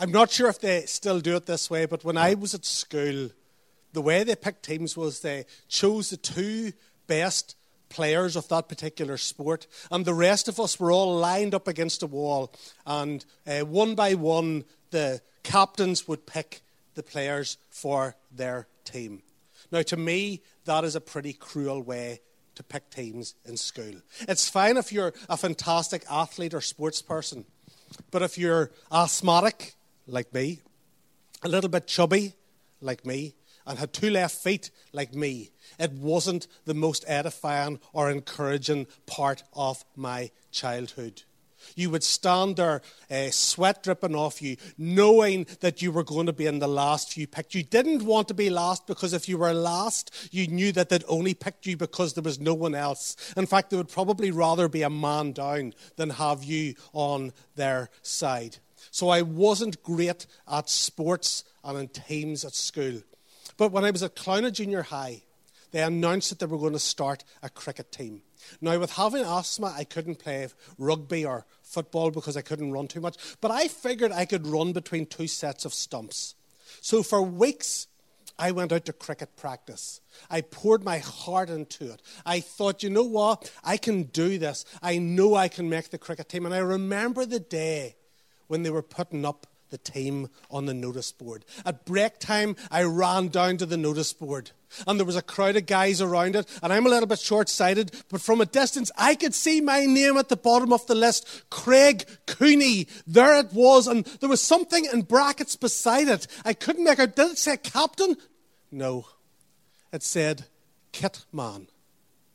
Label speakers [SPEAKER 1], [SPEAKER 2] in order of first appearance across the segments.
[SPEAKER 1] I'm not sure if they still do it this way, but when I was at school, the way they picked teams was they chose the two best players of that particular sport, and the rest of us were all lined up against a wall, and uh, one by one, the captains would pick the players for their team. Now, to me, that is a pretty cruel way to pick teams in school. It's fine if you're a fantastic athlete or sports person, but if you're asthmatic, like me, a little bit chubby, like me, and had two left feet, like me, it wasn't the most edifying or encouraging part of my childhood. You would stand there, uh, sweat dripping off you, knowing that you were going to be in the last few picked. You didn't want to be last because if you were last, you knew that they'd only picked you because there was no one else. In fact, they would probably rather be a man down than have you on their side. So I wasn't great at sports and in teams at school. But when I was at Clounagh Junior High, they announced that they were going to start a cricket team. Now, with having asthma, I couldn't play rugby or football because I couldn't run too much. But I figured I could run between two sets of stumps. So for weeks, I went out to cricket practice. I poured my heart into it. I thought, you know what? I can do this. I know I can make the cricket team. And I remember the day when they were putting up the team on the notice board. At break time, I ran down to the notice board, and there was a crowd of guys around it. And I'm a little bit short sighted, but from a distance, I could see my name at the bottom of the list Craig Cooney. There it was, and there was something in brackets beside it. I couldn't make out. Did it say captain? No. It said kit man.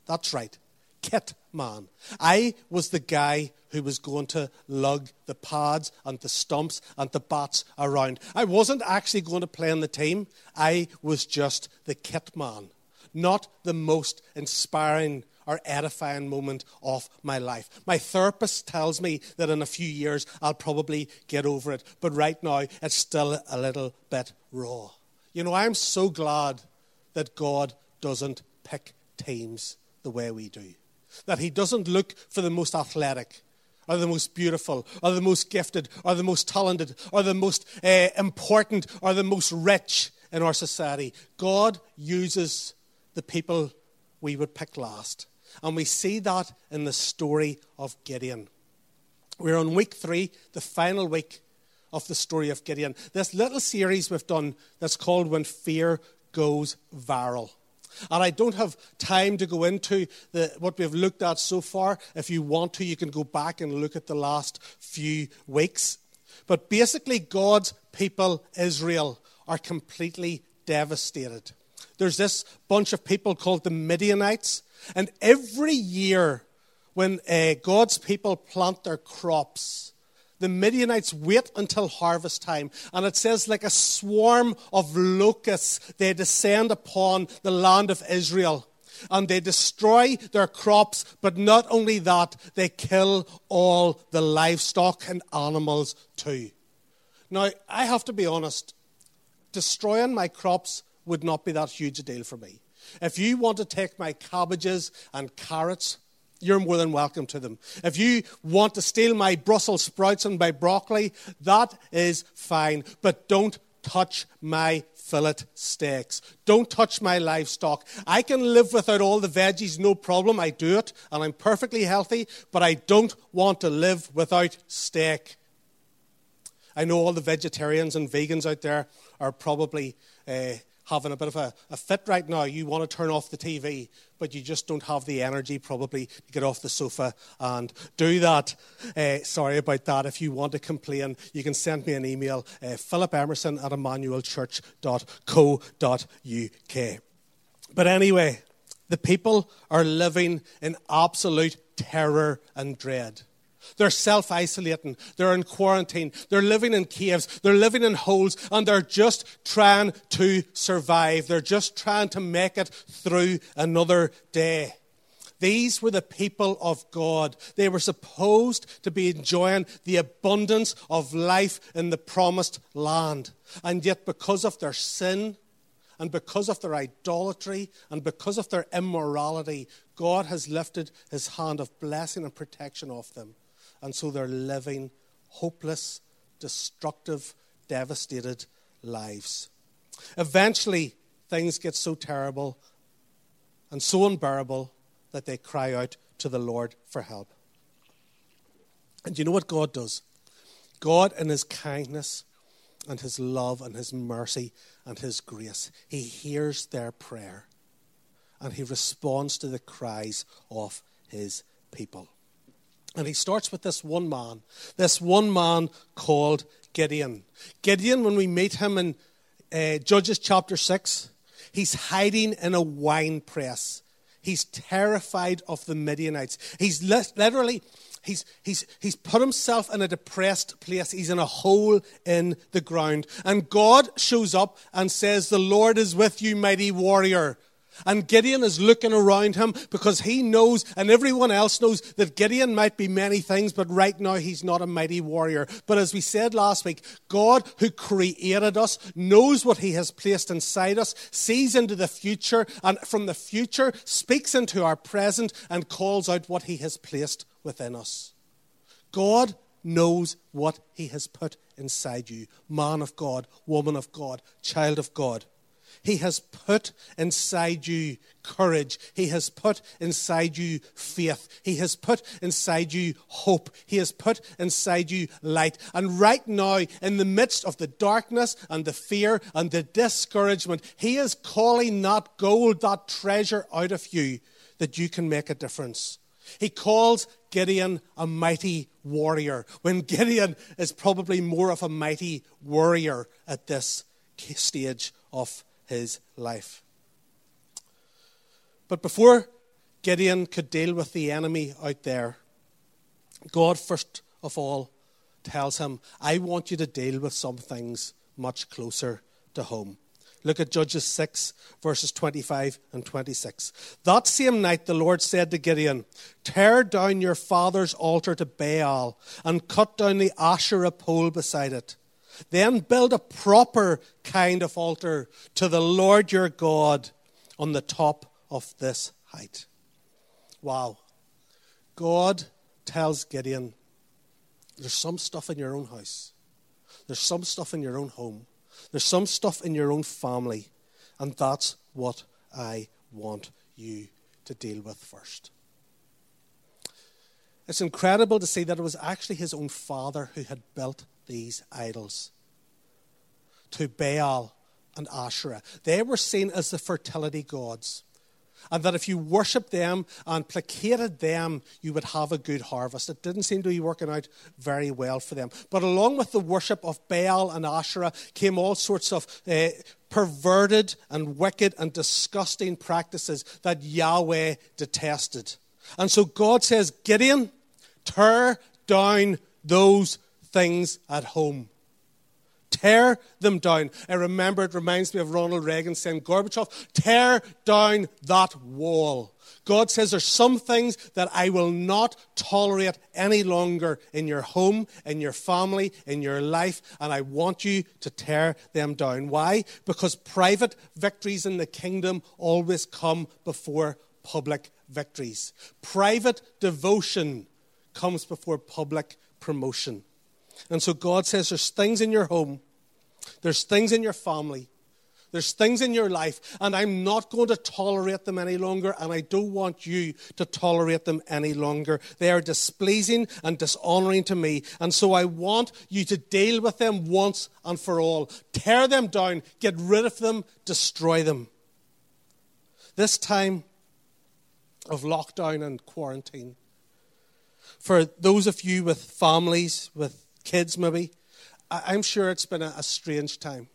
[SPEAKER 1] That's right, kit man. I was the guy who was going to lug the pads and the stumps and the bats around. I wasn't actually going to play in the team. I was just the kit man, not the most inspiring or edifying moment of my life. My therapist tells me that in a few years I'll probably get over it, but right now it's still a little bit raw. You know, I'm so glad that God doesn't pick teams the way we do. That He doesn't look for the most athletic or the most beautiful, or the most gifted, or the most talented, or the most uh, important, or the most rich in our society. God uses the people we would pick last. And we see that in the story of Gideon. We're on week three, the final week of the story of Gideon. This little series we've done that's called When Fear Goes Viral. And I don't have time to go into the, what we've looked at so far. If you want to, you can go back and look at the last few weeks. But basically, God's people, Israel, are completely devastated. There's this bunch of people called the Midianites, and every year when uh, God's people plant their crops, the Midianites wait until harvest time. And it says, like a swarm of locusts, they descend upon the land of Israel. And they destroy their crops, but not only that, they kill all the livestock and animals too. Now, I have to be honest, destroying my crops would not be that huge a deal for me. If you want to take my cabbages and carrots you're more than welcome to them. If you want to steal my Brussels sprouts and my broccoli, that is fine. But don't touch my fillet steaks. Don't touch my livestock. I can live without all the veggies, no problem. I do it, and I'm perfectly healthy, but I don't want to live without steak. I know all the vegetarians and vegans out there are probably. Uh, having a bit of a, a fit right now. You want to turn off the TV, but you just don't have the energy probably to get off the sofa and do that. Uh, sorry about that. If you want to complain, you can send me an email, uh, Philip Emerson at emmanuelchurch.co.uk. But anyway, the people are living in absolute terror and dread. They're self isolating. They're in quarantine. They're living in caves. They're living in holes. And they're just trying to survive. They're just trying to make it through another day. These were the people of God. They were supposed to be enjoying the abundance of life in the promised land. And yet, because of their sin, and because of their idolatry and because of their immorality, God has lifted his hand of blessing and protection off them. And so they're living hopeless, destructive, devastated lives. Eventually, things get so terrible and so unbearable that they cry out to the Lord for help. And you know what God does? God, in His kindness and His love and His mercy and His grace, He hears their prayer and He responds to the cries of His people. And He starts with this one man, this one man called Gideon. Gideon, when we meet him in uh, Judges chapter 6, he's hiding in a wine press. He's terrified of the Midianites. He's literally, he's, he's, he's put himself in a depressed place. He's in a hole in the ground. And God shows up and says, The Lord is with you, mighty warrior. And Gideon is looking around him because he knows, and everyone else knows, that Gideon might be many things, but right now he's not a mighty warrior. But as we said last week, God, who created us, knows what he has placed inside us, sees into the future, and from the future speaks into our present and calls out what he has placed within us. God knows what he has put inside you man of God, woman of God, child of God. He has put inside you courage. He has put inside you faith. He has put inside you hope. He has put inside you light. And right now, in the midst of the darkness and the fear and the discouragement, He is calling that gold, that treasure out of you that you can make a difference. He calls Gideon a mighty warrior, when Gideon is probably more of a mighty warrior at this stage of his life. But before Gideon could deal with the enemy out there, God, first of all, tells him, I want you to deal with some things much closer to home. Look at Judges 6, verses 25 and 26. That same night, the Lord said to Gideon, Tear down your father's altar to Baal and cut down the Asherah pole beside it. Then build a proper kind of altar to the Lord your God on the top of this height. Wow. God tells Gideon, there's some stuff in your own house. There's some stuff in your own home. There's some stuff in your own family. And that's what I want you to deal with first. It's incredible to see that it was actually his own father who had built these idols to Baal and Asherah. They were seen as the fertility gods. And that if you worshipped them and placated them, you would have a good harvest. It didn't seem to be working out very well for them. But along with the worship of Baal and Asherah came all sorts of uh, perverted and wicked and disgusting practices that Yahweh detested. And so God says, Gideon, tear down those things at home. Tear them down. I remember it reminds me of Ronald Reagan saying, Gorbachev, tear down that wall. God says there's some things that I will not tolerate any longer in your home, in your family, in your life, and I want you to tear them down. Why? Because private victories in the kingdom always come before public victories. Private devotion comes before public promotion. And so God says there's things in your home, there's things in your family, there's things in your life, and I'm not going to tolerate them any longer, and I don't want you to tolerate them any longer. They are displeasing and dishonoring to me, and so I want you to deal with them once and for all. Tear them down, get rid of them, destroy them. This time of lockdown and quarantine, for those of you with families, with kids maybe. I'm sure it's been a, a strange time.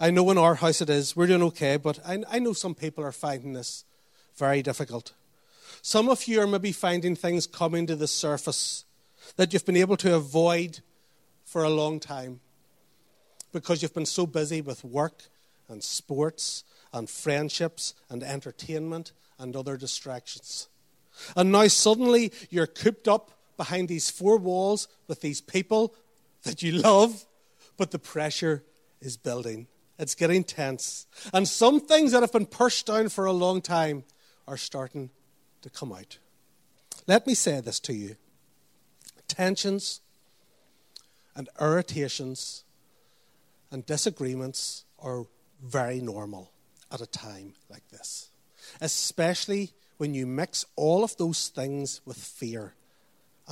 [SPEAKER 1] I know in our house it is. We're doing okay, but I, I know some people are finding this very difficult. Some of you are maybe finding things coming to the surface that you've been able to avoid for a long time because you've been so busy with work and sports and friendships and entertainment and other distractions. And now suddenly you're cooped up behind these four walls with these people that you love, but the pressure is building. It's getting tense. And some things that have been pushed down for a long time are starting to come out. Let me say this to you tensions and irritations and disagreements are very normal at a time like this, especially when you mix all of those things with fear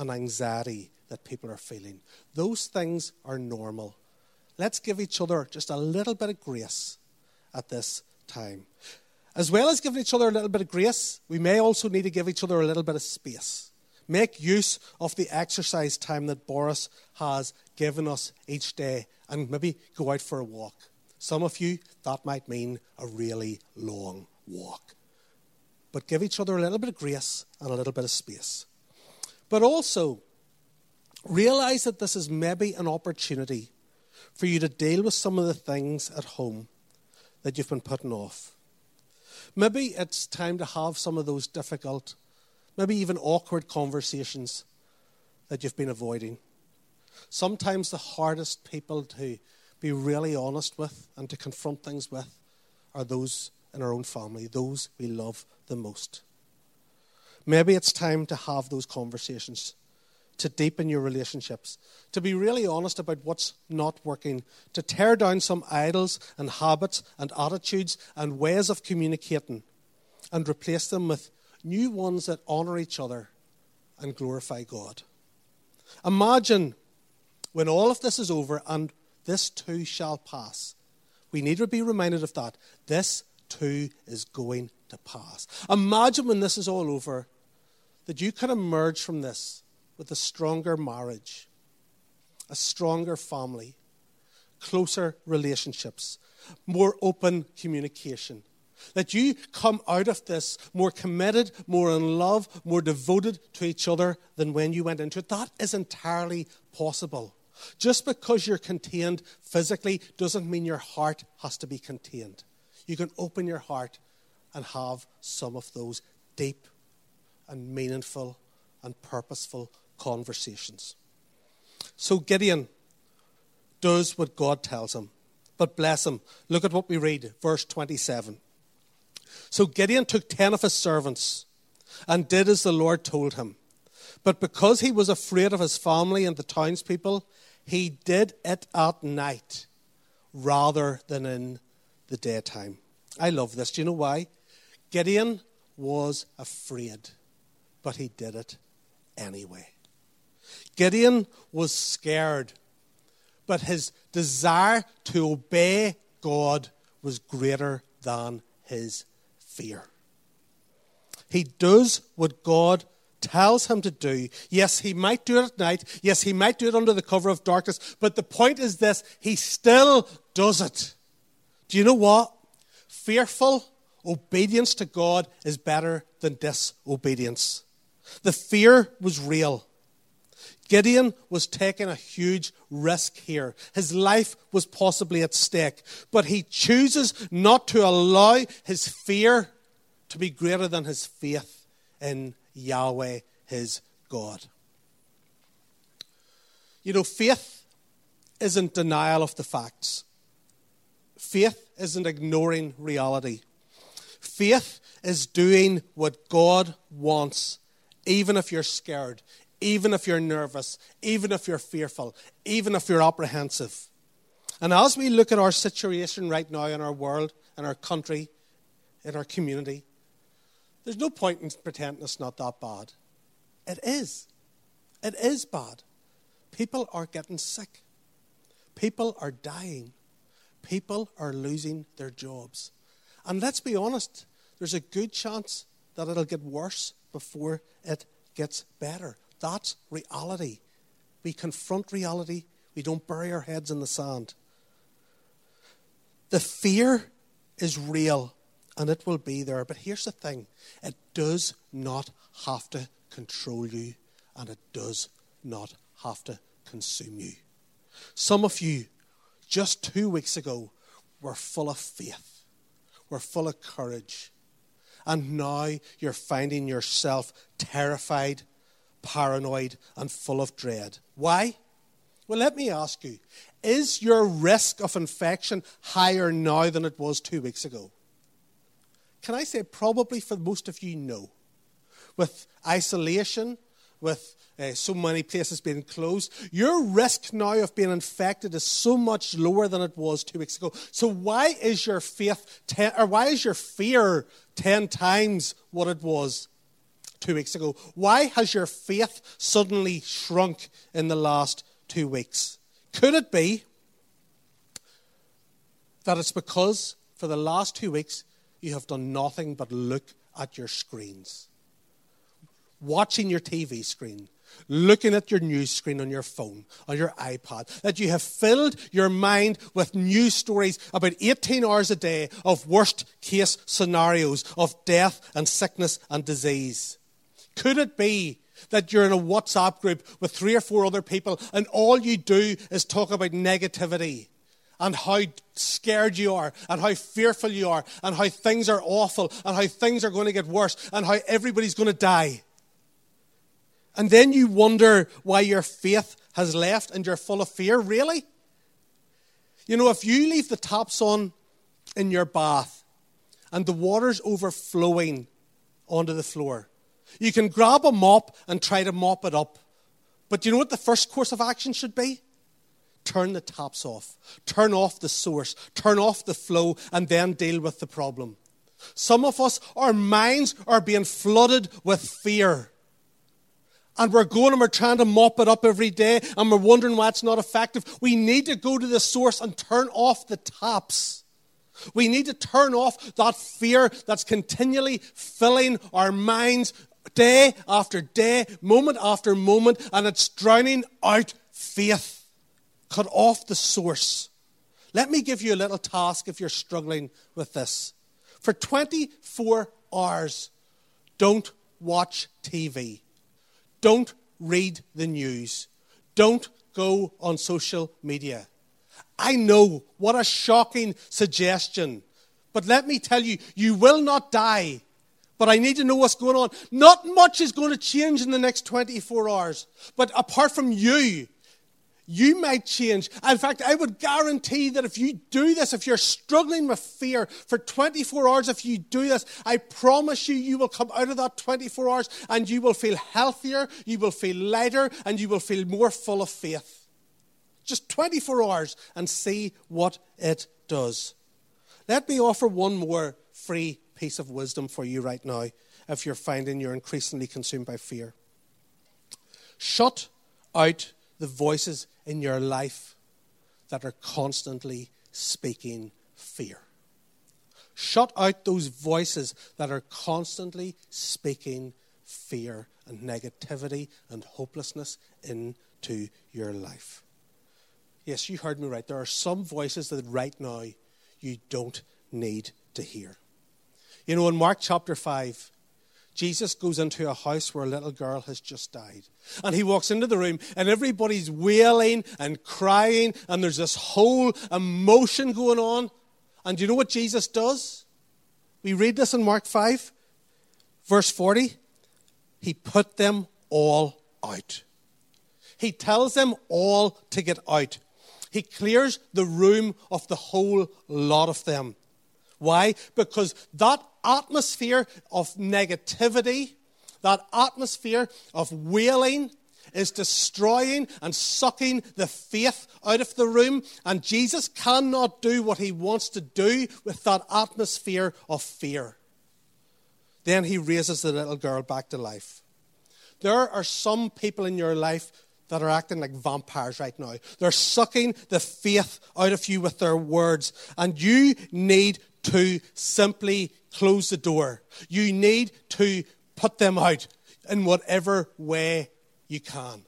[SPEAKER 1] and anxiety that people are feeling. Those things are normal. Let's give each other just a little bit of grace at this time. As well as giving each other a little bit of grace, we may also need to give each other a little bit of space. Make use of the exercise time that Boris has given us each day and maybe go out for a walk. Some of you, that might mean a really long walk. But give each other a little bit of grace and a little bit of space. But also, realize that this is maybe an opportunity for you to deal with some of the things at home that you've been putting off. Maybe it's time to have some of those difficult, maybe even awkward conversations that you've been avoiding. Sometimes the hardest people to be really honest with and to confront things with are those in our own family, those we love the most. Maybe it's time to have those conversations, to deepen your relationships, to be really honest about what's not working, to tear down some idols and habits and attitudes and ways of communicating and replace them with new ones that honor each other and glorify God. Imagine when all of this is over and this too shall pass. We need to be reminded of that. This too is going to pass. Imagine when this is all over that you can emerge from this with a stronger marriage, a stronger family, closer relationships, more open communication. That you come out of this more committed, more in love, more devoted to each other than when you went into it. That is entirely possible. Just because you're contained physically doesn't mean your heart has to be contained. You can open your heart and have some of those deep and meaningful and purposeful conversations. So Gideon does what God tells him. But bless him. Look at what we read, verse 27. So Gideon took ten of his servants and did as the Lord told him. But because he was afraid of his family and the townspeople, he did it at night rather than in the daytime. I love this. Do you know why? Gideon was afraid, but he did it anyway. Gideon was scared, but his desire to obey God was greater than his fear. He does what God tells him to do. Yes, he might do it at night. Yes, he might do it under the cover of darkness. But the point is this he still does it. Do you know what? Fearful obedience to God is better than disobedience. The fear was real. Gideon was taking a huge risk here. His life was possibly at stake. But he chooses not to allow his fear to be greater than his faith in Yahweh, his God. You know, faith isn't denial of the facts, faith isn't ignoring reality. Faith is doing what God wants, even if you're scared, even if you're nervous, even if you're fearful, even if you're apprehensive. And as we look at our situation right now in our world, in our country, in our community, there's no point in pretending it's not that bad. It is. It is bad. People are getting sick. People are dying. People are losing their jobs. And let's be honest, there's a good chance that it'll get worse before it gets better. That's reality. We confront reality, we don't bury our heads in the sand. The fear is real and it will be there. But here's the thing it does not have to control you, and it does not have to consume you. Some of you, just two weeks ago, were full of faith, were full of courage, and now you're finding yourself terrified, paranoid, and full of dread. Why? Well, let me ask you is your risk of infection higher now than it was two weeks ago? Can I say, probably for most of you, no. With isolation, with uh, so many places being closed, your risk now of being infected is so much lower than it was two weeks ago. So why is your faith ten, or why is your fear ten times what it was two weeks ago? Why has your faith suddenly shrunk in the last two weeks? Could it be that it's because for the last two weeks you have done nothing but look at your screens? Watching your TV screen, looking at your news screen on your phone, on your iPod, that you have filled your mind with news stories about 18 hours a day of worst case scenarios of death and sickness and disease. Could it be that you're in a WhatsApp group with three or four other people and all you do is talk about negativity? and how scared you are, and how fearful you are, and how things are awful, and how things are going to get worse, and how everybody's going to die. And then you wonder why your faith has left and you're full of fear. Really? You know, if you leave the taps on in your bath and the water's overflowing onto the floor, you can grab a mop and try to mop it up. But you know what the first course of action should be? Turn the taps off, turn off the source, turn off the flow, and then deal with the problem. Some of us, our minds are being flooded with fear. And we're going and we're trying to mop it up every day, and we're wondering why it's not effective. We need to go to the source and turn off the taps. We need to turn off that fear that's continually filling our minds day after day, moment after moment, and it's drowning out faith. Cut off the source. Let me give you a little task if you're struggling with this. For 24 hours, don't watch TV. Don't read the news. Don't go on social media. I know what a shocking suggestion. But let me tell you, you will not die but I need to know what's going on. Not much is going to change in the next 24 hours. But apart from you, you might change. In fact, I would guarantee that if you do this, if you're struggling with fear for 24 hours, if you do this, I promise you, you will come out of that 24 hours and you will feel healthier, you will feel lighter, and you will feel more full of faith. Just 24 hours and see what it does. Let me offer one more free piece of wisdom for you right now if you're finding you're increasingly consumed by fear. Shut out the voices in your life that are constantly speaking fear. Shut out those voices that are constantly speaking fear and negativity and hopelessness into your life. Yes, you heard me right. There are some voices that right now you don't need to hear. You know, in Mark chapter 5, Jesus goes into a house where a little girl has just died. And he walks into the room, and everybody's wailing and crying, and there's this whole emotion going on. And do you know what Jesus does? We read this in Mark 5, verse 40. He put them all out. He tells them all to get out. He clears the room of the whole lot of them. Why? Because that atmosphere of negativity, that atmosphere of wailing, is destroying and sucking the faith out of the room. And Jesus cannot do what he wants to do with that atmosphere of fear. Then he raises the little girl back to life. There are some people in your life that are acting like vampires right now. They're sucking the faith out of you with their words. And you need to simply close the door. You need to put them out in whatever way you can.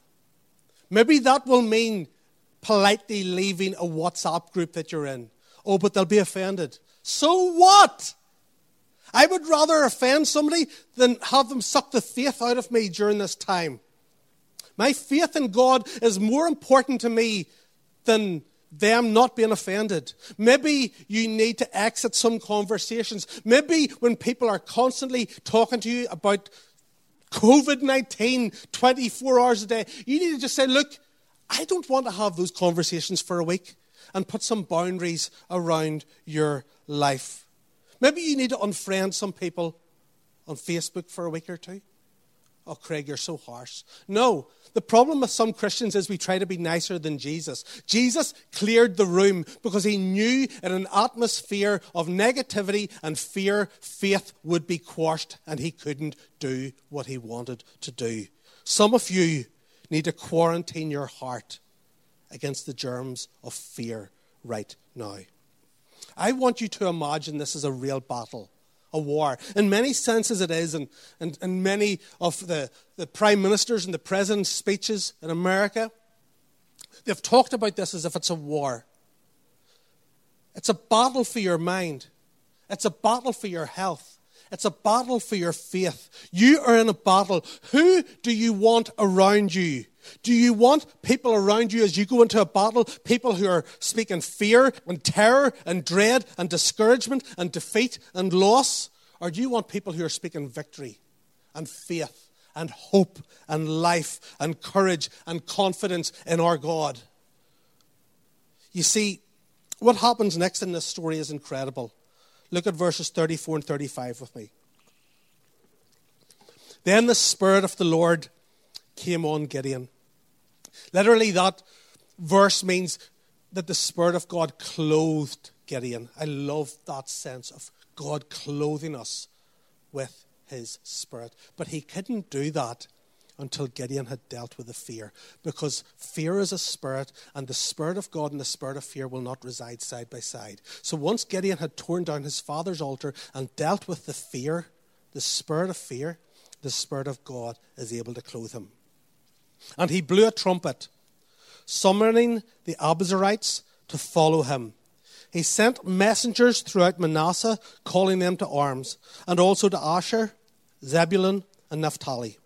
[SPEAKER 1] Maybe that will mean politely leaving a WhatsApp group that you're in. Oh, but they'll be offended. So what? I would rather offend somebody than have them suck the faith out of me during this time. My faith in God is more important to me than them not being offended. Maybe you need to exit some conversations. Maybe when people are constantly talking to you about COVID 19 24 hours a day, you need to just say, Look, I don't want to have those conversations for a week and put some boundaries around your life. Maybe you need to unfriend some people on Facebook for a week or two. Oh, Craig, you're so harsh. No, the problem with some Christians is we try to be nicer than Jesus. Jesus cleared the room because he knew in an atmosphere of negativity and fear, faith would be quashed and he couldn't do what he wanted to do. Some of you need to quarantine your heart against the germs of fear right now. I want you to imagine this is a real battle a war. In many senses, it is, and, and, and many of the, the prime ministers and the president's speeches in America, they've talked about this as if it's a war. It's a battle for your mind, it's a battle for your health. It's a battle for your faith. You are in a battle. Who do you want around you? Do you want people around you as you go into a battle, people who are speaking fear and terror and dread and discouragement and defeat and loss? Or do you want people who are speaking victory and faith and hope and life and courage and confidence in our God? You see, what happens next in this story is incredible. Look at verses 34 and 35 with me. Then the Spirit of the Lord came on Gideon Literally, that verse means that the Spirit of God clothed Gideon. I love that sense of God clothing us with His Spirit. But He couldn't do that until Gideon had dealt with the fear. Because fear is a spirit, and the Spirit of God and the Spirit of fear will not reside side by side. So once Gideon had torn down his father's altar and dealt with the fear, the spirit of fear, the Spirit of God is able to clothe him. And he blew a trumpet, summoning the Abiezrites to follow him. He sent messengers throughout Manasseh, calling them to arms, and also to Asher, Zebulun, and Naphtali,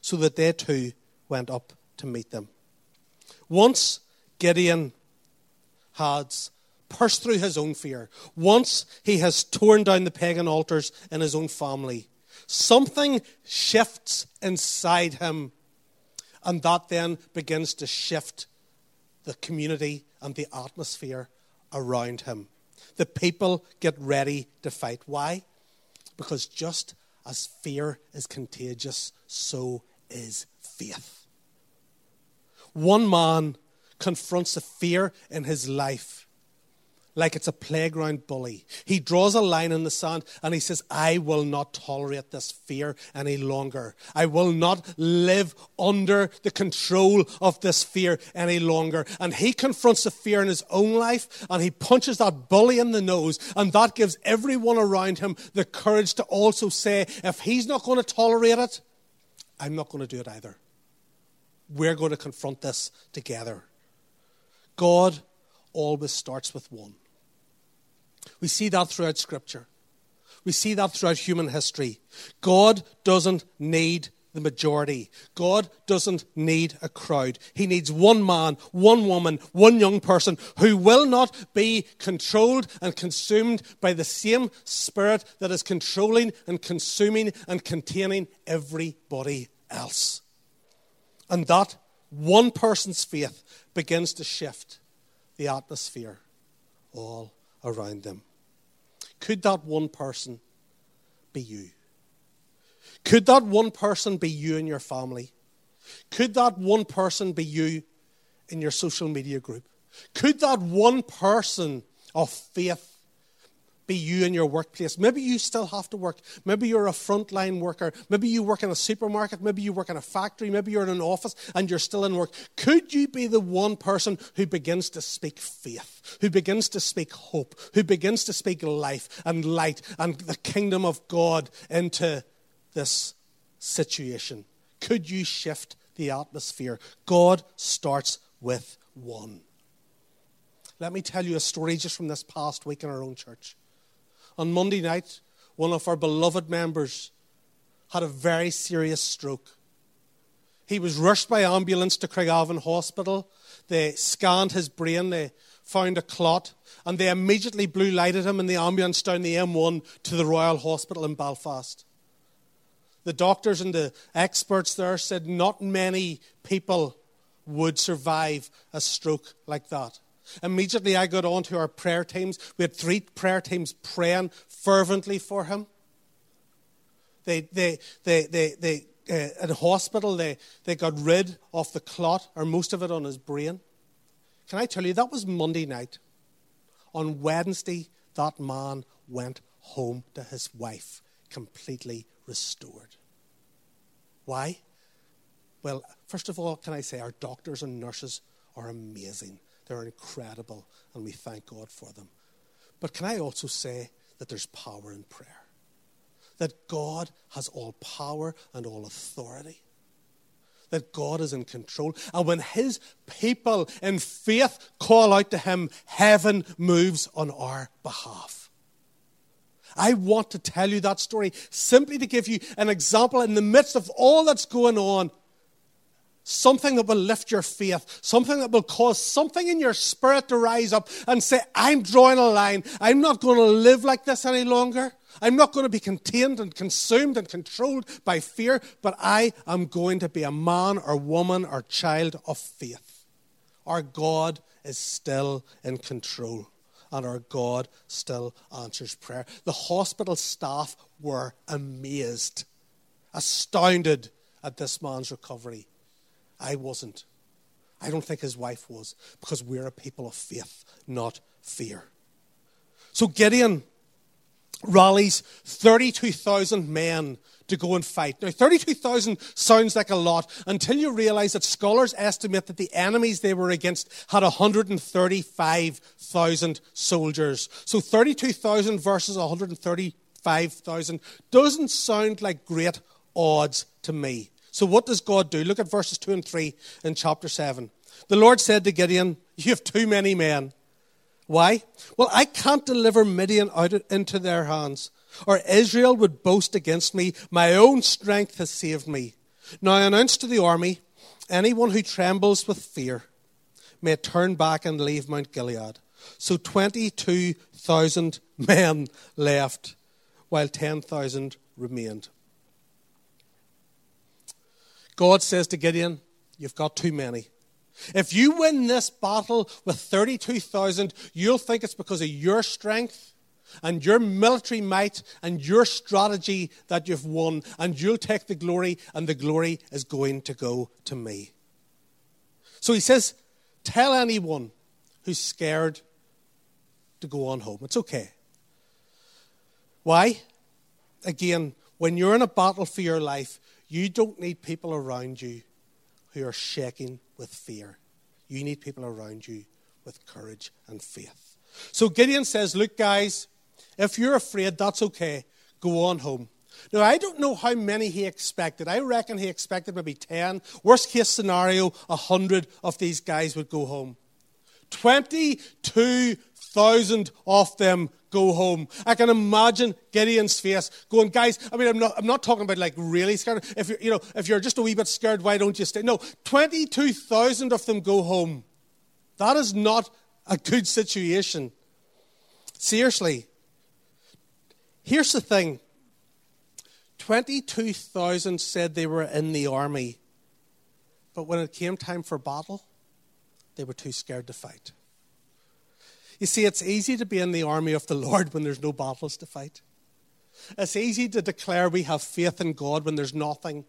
[SPEAKER 1] so that they too went up to meet them. Once Gideon has pushed through his own fear, once he has torn down the pagan altars in his own family, something shifts inside him and that then begins to shift the community and the atmosphere around him. The people get ready to fight. Why? Because just as fear is contagious, so is faith. One man confronts a fear in his life like it's a playground bully. He draws a line in the sand and he says, I will not tolerate this fear any longer. I will not live under the control of this fear any longer. And he confronts the fear in his own life and he punches that bully in the nose. And that gives everyone around him the courage to also say, if he's not going to tolerate it, I'm not going to do it either. We're going to confront this together. God always starts with one. We see that throughout Scripture. We see that throughout human history. God doesn't need the majority. God doesn't need a crowd. He needs one man, one woman, one young person who will not be controlled and consumed by the same spirit that is controlling and consuming and containing everybody else. And that one person's faith begins to shift the atmosphere all around them. Could that one person be you? Could that one person be you and your family? Could that one person be you in your social media group? Could that one person of faith be you in your workplace. Maybe you still have to work. Maybe you're a frontline worker. Maybe you work in a supermarket. Maybe you work in a factory. Maybe you're in an office and you're still in work. Could you be the one person who begins to speak faith, who begins to speak hope, who begins to speak life and light and the kingdom of God into this situation? Could you shift the atmosphere? God starts with one. Let me tell you a story just from this past week in our own church. On Monday night, one of our beloved members had a very serious stroke. He was rushed by ambulance to Craigavon Hospital. They scanned his brain, they found a clot, and they immediately blue lighted him in the ambulance down the M1 to the Royal Hospital in Belfast. The doctors and the experts there said not many people would survive a stroke like that. Immediately, I got on to our prayer teams. We had three prayer teams praying fervently for him. They, they, they, they, they uh, in hospital, they, they got rid of the clot, or most of it, on his brain. Can I tell you, that was Monday night. On Wednesday, that man went home to his wife, completely restored. Why? Well, first of all, can I say our doctors and nurses are amazing. They're incredible, and we thank God for them. But can I also say that there's power in prayer? That God has all power and all authority. That God is in control. And when His people in faith call out to Him, heaven moves on our behalf. I want to tell you that story simply to give you an example in the midst of all that's going on something that will lift your faith, something that will cause something in your spirit to rise up and say, I'm drawing a line. I'm not going to live like this any longer. I'm not going to be contained and consumed and controlled by fear, but I am going to be a man or woman or child of faith. Our God is still in control, and our God still answers prayer. The hospital staff were amazed, astounded at this man's recovery. I wasn't. I don't think his wife was, because we're a people of faith, not fear. So Gideon rallies 32,000 men to go and fight. Now, 32,000 sounds like a lot until you realize that scholars estimate that the enemies they were against had 135,000 soldiers. So 32,000 versus 135,000 doesn't sound like great odds to me. So, what does God do? Look at verses 2 and 3 in chapter 7. The Lord said to Gideon, You have too many men. Why? Well, I can't deliver Midian out into their hands, or Israel would boast against me. My own strength has saved me. Now I announce to the army anyone who trembles with fear may turn back and leave Mount Gilead. So 22,000 men left, while 10,000 remained. God says to Gideon, You've got too many. If you win this battle with 32,000, you'll think it's because of your strength and your military might and your strategy that you've won, and you'll take the glory, and the glory is going to go to me. So he says, Tell anyone who's scared to go on home. It's okay. Why? Again, when you're in a battle for your life, you don't need people around you who are shaking with fear. You need people around you with courage and faith. So Gideon says, Look, guys, if you're afraid, that's okay. Go on home. Now, I don't know how many he expected. I reckon he expected maybe 10. Worst case scenario, 100 of these guys would go home. 22,000 of them go home. I can imagine Gideon's face going, guys, I mean, I'm not, I'm not talking about like really scared. If you're, you know, if you're just a wee bit scared, why don't you stay? No, 22,000 of them go home. That is not a good situation. Seriously. Here's the thing 22,000 said they were in the army, but when it came time for battle, they were too scared to fight. You see, it's easy to be in the army of the Lord when there's no battles to fight. It's easy to declare we have faith in God when there's nothing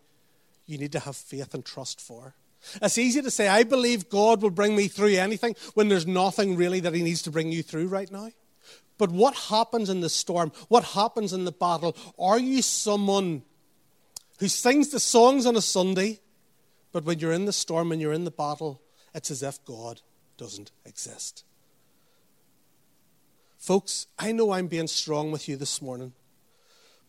[SPEAKER 1] you need to have faith and trust for. It's easy to say, I believe God will bring me through anything when there's nothing really that He needs to bring you through right now. But what happens in the storm? What happens in the battle? Are you someone who sings the songs on a Sunday, but when you're in the storm and you're in the battle, it's as if God doesn't exist? Folks, I know I'm being strong with you this morning,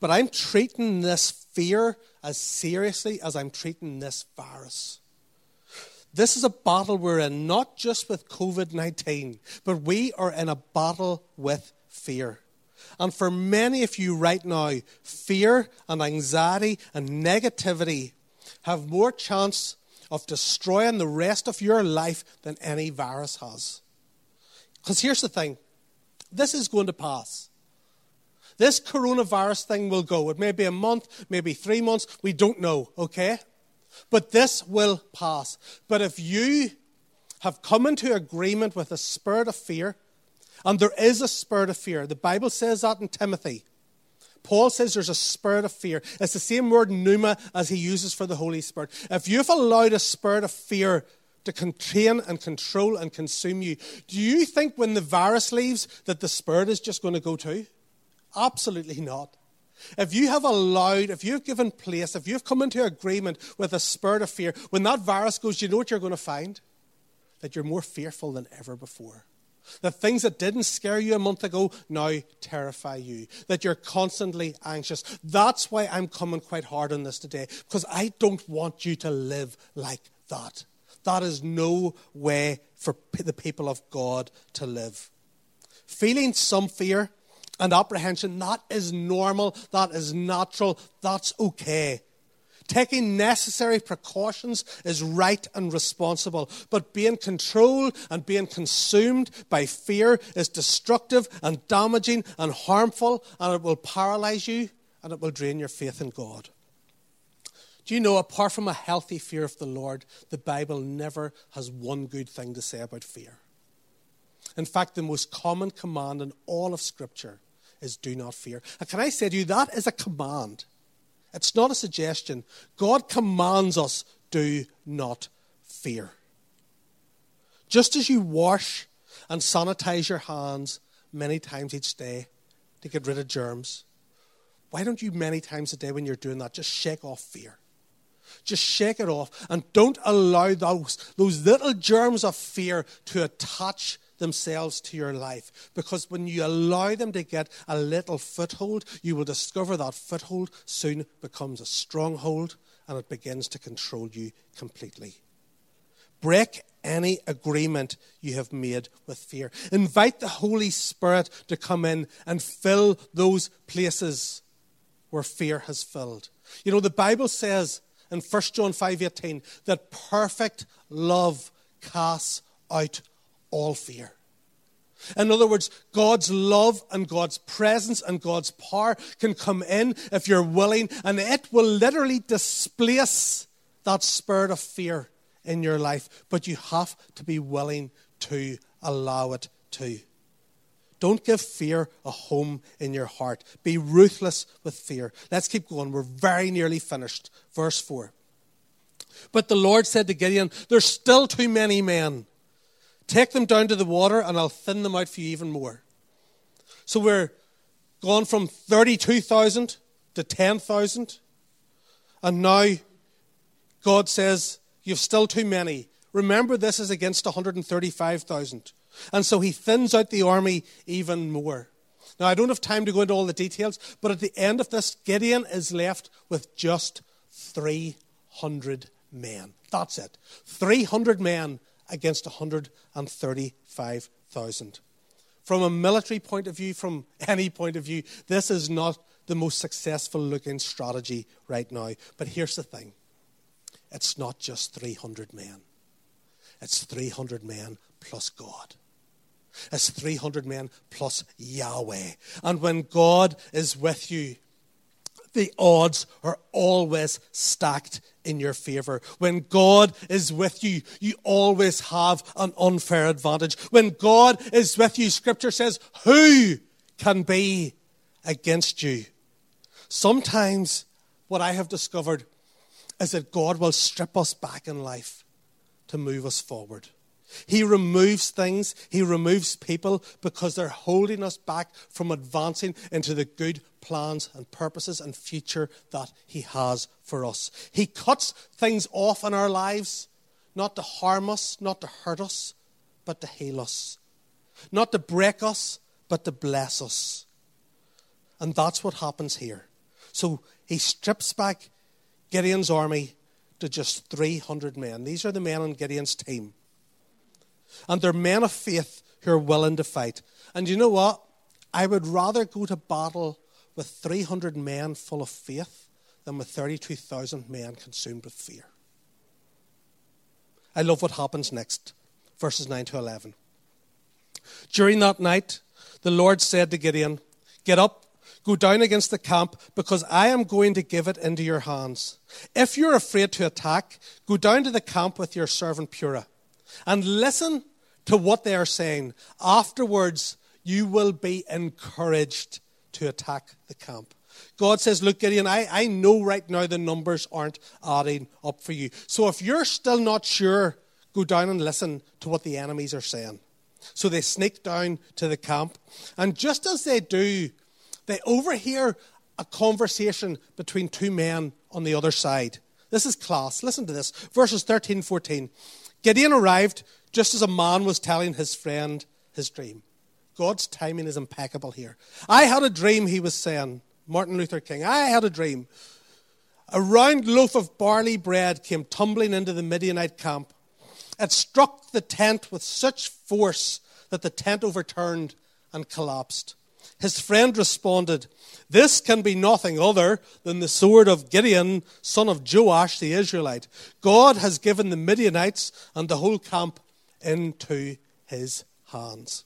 [SPEAKER 1] but I'm treating this fear as seriously as I'm treating this virus. This is a battle we're in, not just with COVID 19, but we are in a battle with fear. And for many of you right now, fear and anxiety and negativity have more chance of destroying the rest of your life than any virus has. Because here's the thing this is going to pass. This coronavirus thing will go. It may be a month, maybe three months. We don't know, okay? But this will pass. But if you have come into agreement with a spirit of fear, and there is a spirit of fear, the Bible says that in Timothy. Paul says there's a spirit of fear. It's the same word pneuma as he uses for the Holy Spirit. If you've allowed a spirit of fear to contain and control and consume you, do you think when the virus leaves that the spirit is just going to go too? Absolutely not. If you have allowed, if you've given place, if you've come into agreement with a spirit of fear, when that virus goes, you know what you're going to find? That you're more fearful than ever before. That things that didn't scare you a month ago now terrify you. That you're constantly anxious. That's why I'm coming quite hard on this today, because I don't want you to live like that. That is no way for the people of God to live. Feeling some fear and apprehension, that is normal, that is natural, that's okay. Taking necessary precautions is right and responsible, but being controlled and being consumed by fear is destructive and damaging and harmful, and it will paralyze you and it will drain your faith in God. Do you know, apart from a healthy fear of the Lord, the Bible never has one good thing to say about fear? In fact, the most common command in all of Scripture is do not fear. And can I say to you, that is a command. It's not a suggestion. God commands us do not fear. Just as you wash and sanitize your hands many times each day to get rid of germs, why don't you, many times a day, when you're doing that, just shake off fear? Just shake it off and don't allow those, those little germs of fear to attach themselves to your life. Because when you allow them to get a little foothold, you will discover that foothold soon becomes a stronghold and it begins to control you completely. Break any agreement you have made with fear. Invite the Holy Spirit to come in and fill those places where fear has filled. You know, the Bible says in 1 John 5:18 that perfect love casts out all fear. In other words, God's love and God's presence and God's power can come in if you're willing, and it will literally displace that spirit of fear in your life. But you have to be willing to allow it to. Don't give fear a home in your heart. Be ruthless with fear. Let's keep going. We're very nearly finished. Verse 4. But the Lord said to Gideon, There's still too many men. Take them down to the water, and I'll thin them out for you even more. So we're gone from 32,000 to 10,000. And now God says, You've still too many. Remember, this is against 135,000. And so he thins out the army even more. Now, I don't have time to go into all the details, but at the end of this, Gideon is left with just 300 men. That's it. 300 men against 135,000. From a military point of view, from any point of view, this is not the most successful looking strategy right now. But here's the thing it's not just 300 men, it's 300 men plus God. It's 300 men plus Yahweh. And when God is with you, the odds are always stacked in your favor. When God is with you, you always have an unfair advantage. When God is with you, Scripture says, Who can be against you? Sometimes what I have discovered is that God will strip us back in life to move us forward. He removes things, He removes people because they're holding us back from advancing into the good plans and purposes and future that He has for us. He cuts things off in our lives not to harm us, not to hurt us, but to heal us. Not to break us, but to bless us. And that's what happens here. So he strips back Gideon's army to just 300 men. These are the men on Gideon's team. And they're men of faith who are willing to fight. And you know what? I would rather go to battle with 300 men full of faith than with 32,000 men consumed with fear. I love what happens next, verses 9 to 11. During that night, the Lord said to Gideon, Get up, go down against the camp, because I am going to give it into your hands. If you're afraid to attack, go down to the camp with your servant Purah and listen to what they are saying. Afterwards, you will be encouraged to attack the camp. God says, Look, Gideon, I, I know right now the numbers aren't adding up for you. So if you're still not sure, go down and listen to what the enemies are saying. So they sneak down to the camp. And just as they do, they overhear a conversation between two men on the other side. This is class. Listen to this. Verses 13 14. Gideon arrived just as a man was telling his friend his dream. God's timing is impeccable here. I had a dream, he was saying. Martin Luther King. I had a dream. A round loaf of barley bread came tumbling into the Midianite camp. It struck the tent with such force that the tent overturned and collapsed. His friend responded, This can be nothing other than the sword of Gideon, son of Joash the Israelite. God has given the Midianites and the whole camp into his hands.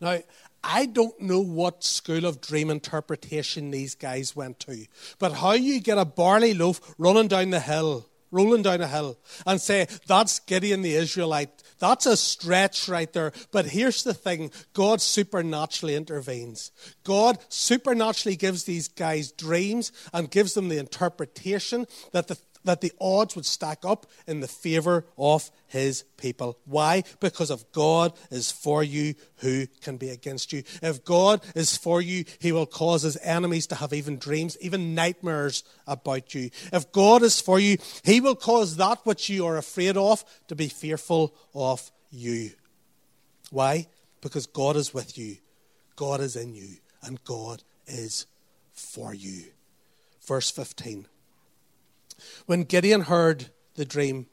[SPEAKER 1] Now, I don't know what school of dream interpretation these guys went to, but how you get a barley loaf running down the hill, rolling down a hill, and say, that's Gideon the Israelite, that's a stretch right there. But here's the thing God supernaturally intervenes. God supernaturally gives these guys dreams and gives them the interpretation that the that the odds would stack up in the favor of his people. Why? Because if God is for you, who can be against you? If God is for you, he will cause his enemies to have even dreams, even nightmares about you. If God is for you, he will cause that which you are afraid of to be fearful of you. Why? Because God is with you, God is in you, and God is for you. Verse 15. When Gideon heard the dream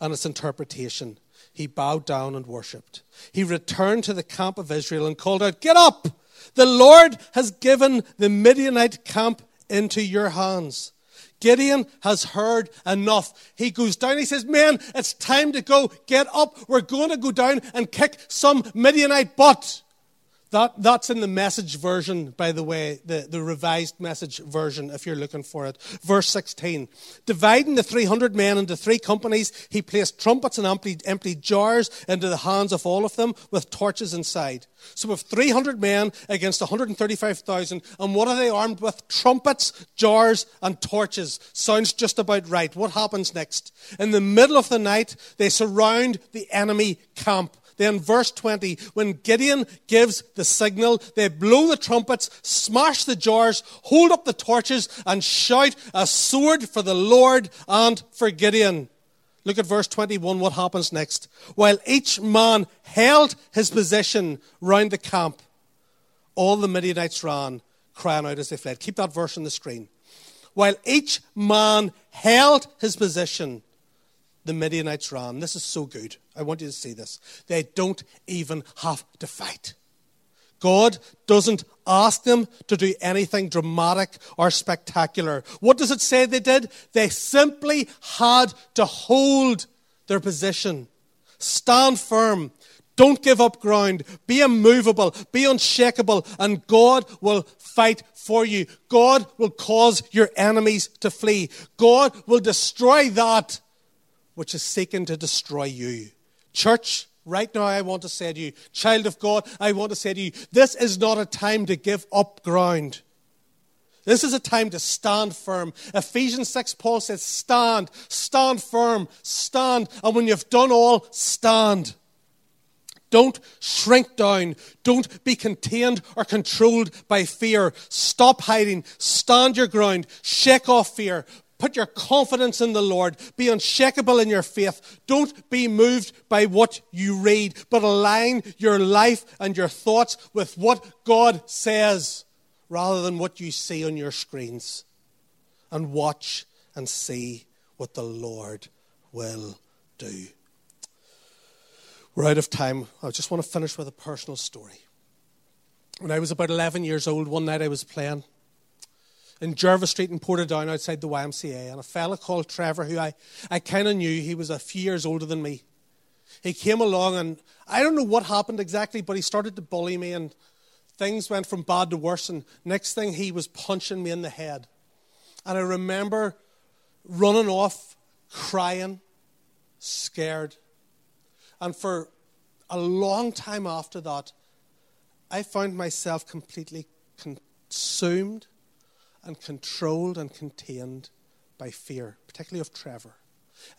[SPEAKER 1] and its interpretation, he bowed down and worshipped. He returned to the camp of Israel and called out, Get up! The Lord has given the Midianite camp into your hands. Gideon has heard enough. He goes down. He says, Men, it's time to go. Get up. We're going to go down and kick some Midianite butt. That, that's in the message version, by the way, the, the revised message version, if you're looking for it. Verse 16. Dividing the 300 men into three companies, he placed trumpets and empty, empty jars into the hands of all of them with torches inside. So, with 300 men against 135,000, and what are they armed with? Trumpets, jars, and torches. Sounds just about right. What happens next? In the middle of the night, they surround the enemy camp. Then, verse 20, when Gideon gives the signal, they blow the trumpets, smash the jars, hold up the torches, and shout, A sword for the Lord and for Gideon. Look at verse 21, what happens next. While each man held his position round the camp, all the Midianites ran, crying out as they fled. Keep that verse on the screen. While each man held his position, the Midianites ran. This is so good. I want you to see this. They don't even have to fight. God doesn't ask them to do anything dramatic or spectacular. What does it say they did? They simply had to hold their position. Stand firm. Don't give up ground. Be immovable. Be unshakable. And God will fight for you. God will cause your enemies to flee. God will destroy that which is seeking to destroy you. Church, right now I want to say to you, child of God, I want to say to you, this is not a time to give up ground. This is a time to stand firm. Ephesians 6, Paul says, stand, stand firm, stand. And when you've done all, stand. Don't shrink down. Don't be contained or controlled by fear. Stop hiding. Stand your ground. Shake off fear. Put your confidence in the Lord. Be unshakable in your faith. Don't be moved by what you read, but align your life and your thoughts with what God says rather than what you see on your screens. And watch and see what the Lord will do. We're out of time. I just want to finish with a personal story. When I was about 11 years old, one night I was playing in Jervis Street in Portadown outside the YMCA, and a fella called Trevor, who I, I kind of knew, he was a few years older than me. He came along, and I don't know what happened exactly, but he started to bully me, and things went from bad to worse. And next thing, he was punching me in the head. And I remember running off, crying, scared. And for a long time after that, I found myself completely consumed and controlled and contained by fear, particularly of Trevor.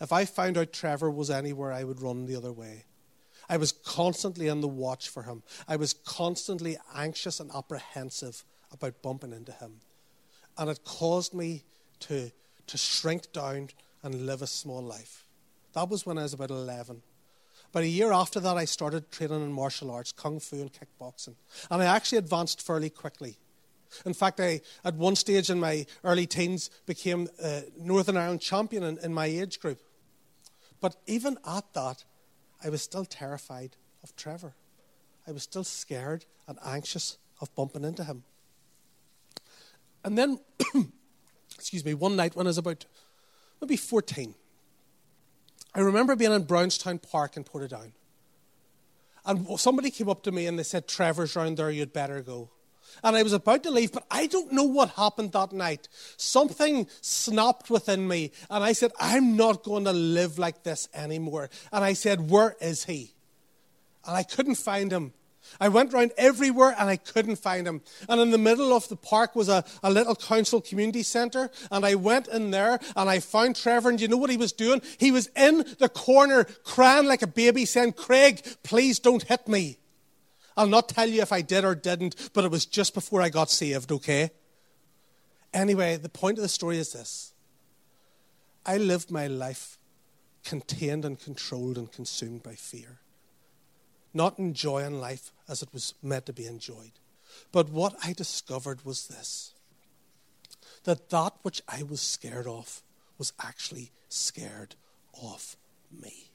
[SPEAKER 1] If I found out Trevor was anywhere, I would run the other way. I was constantly on the watch for him. I was constantly anxious and apprehensive about bumping into him. And it caused me to, to shrink down and live a small life. That was when I was about 11. But a year after that, I started training in martial arts, kung fu and kickboxing. And I actually advanced fairly quickly. In fact, I, at one stage in my early teens, became a Northern Ireland champion in, in my age group. But even at that, I was still terrified of Trevor. I was still scared and anxious of bumping into him. And then, excuse me, one night when I was about maybe 14, I remember being in Brownstown Park in Portadown. And somebody came up to me and they said, Trevor's round there, you'd better go. And I was about to leave, but I don't know what happened that night. Something snapped within me, and I said, I'm not going to live like this anymore. And I said, Where is he? And I couldn't find him. I went around everywhere and I couldn't find him. And in the middle of the park was a, a little council community centre. And I went in there and I found Trevor. And you know what he was doing? He was in the corner crying like a baby saying, Craig, please don't hit me. I'll not tell you if I did or didn't, but it was just before I got saved, okay? Anyway, the point of the story is this I lived my life contained and controlled and consumed by fear not enjoying life as it was meant to be enjoyed. But what I discovered was this that that which I was scared of was actually scared of me.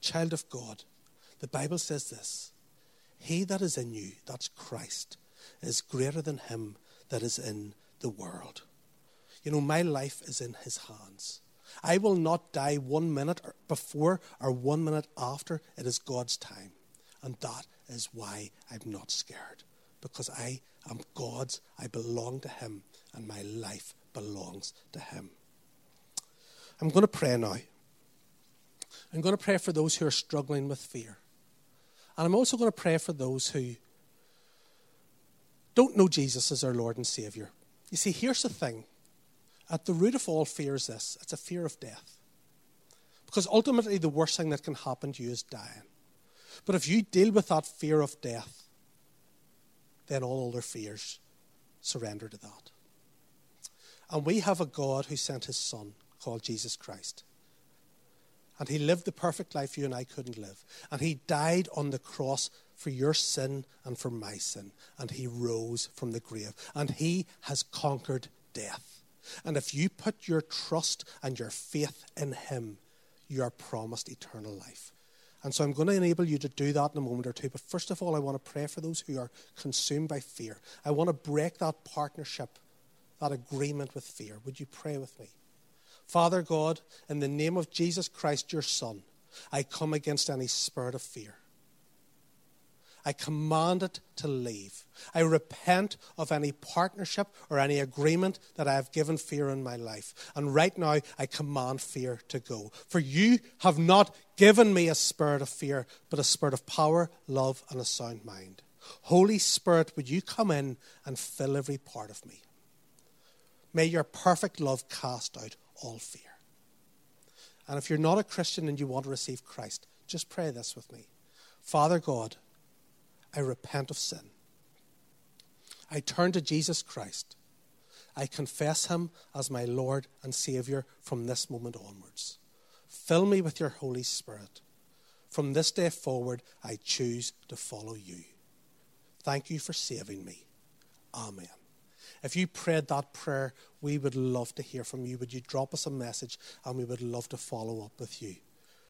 [SPEAKER 1] Child of God, the Bible says this He that is in you, that's Christ, is greater than him that is in the world. You know, my life is in his hands. I will not die one minute before or one minute after. It is God's time. And that is why I'm not scared. Because I am God's, I belong to Him, and my life belongs to Him. I'm going to pray now. I'm going to pray for those who are struggling with fear. And I'm also going to pray for those who don't know Jesus as their Lord and Savior. You see, here's the thing at the root of all fear is this it's a fear of death. Because ultimately, the worst thing that can happen to you is dying. But if you deal with that fear of death, then all other fears surrender to that. And we have a God who sent his Son called Jesus Christ. And he lived the perfect life you and I couldn't live. And he died on the cross for your sin and for my sin. And he rose from the grave. And he has conquered death. And if you put your trust and your faith in Him, you are promised eternal life. And so I'm going to enable you to do that in a moment or two. But first of all, I want to pray for those who are consumed by fear. I want to break that partnership, that agreement with fear. Would you pray with me? Father God, in the name of Jesus Christ, your Son, I come against any spirit of fear. I command it to leave. I repent of any partnership or any agreement that I have given fear in my life. And right now, I command fear to go. For you have not given me a spirit of fear, but a spirit of power, love, and a sound mind. Holy Spirit, would you come in and fill every part of me? May your perfect love cast out all fear. And if you're not a Christian and you want to receive Christ, just pray this with me. Father God, I repent of sin. I turn to Jesus Christ. I confess him as my Lord and Savior from this moment onwards. Fill me with your Holy Spirit. From this day forward, I choose to follow you. Thank you for saving me. Amen. If you prayed that prayer, we would love to hear from you. Would you drop us a message and we would love to follow up with you?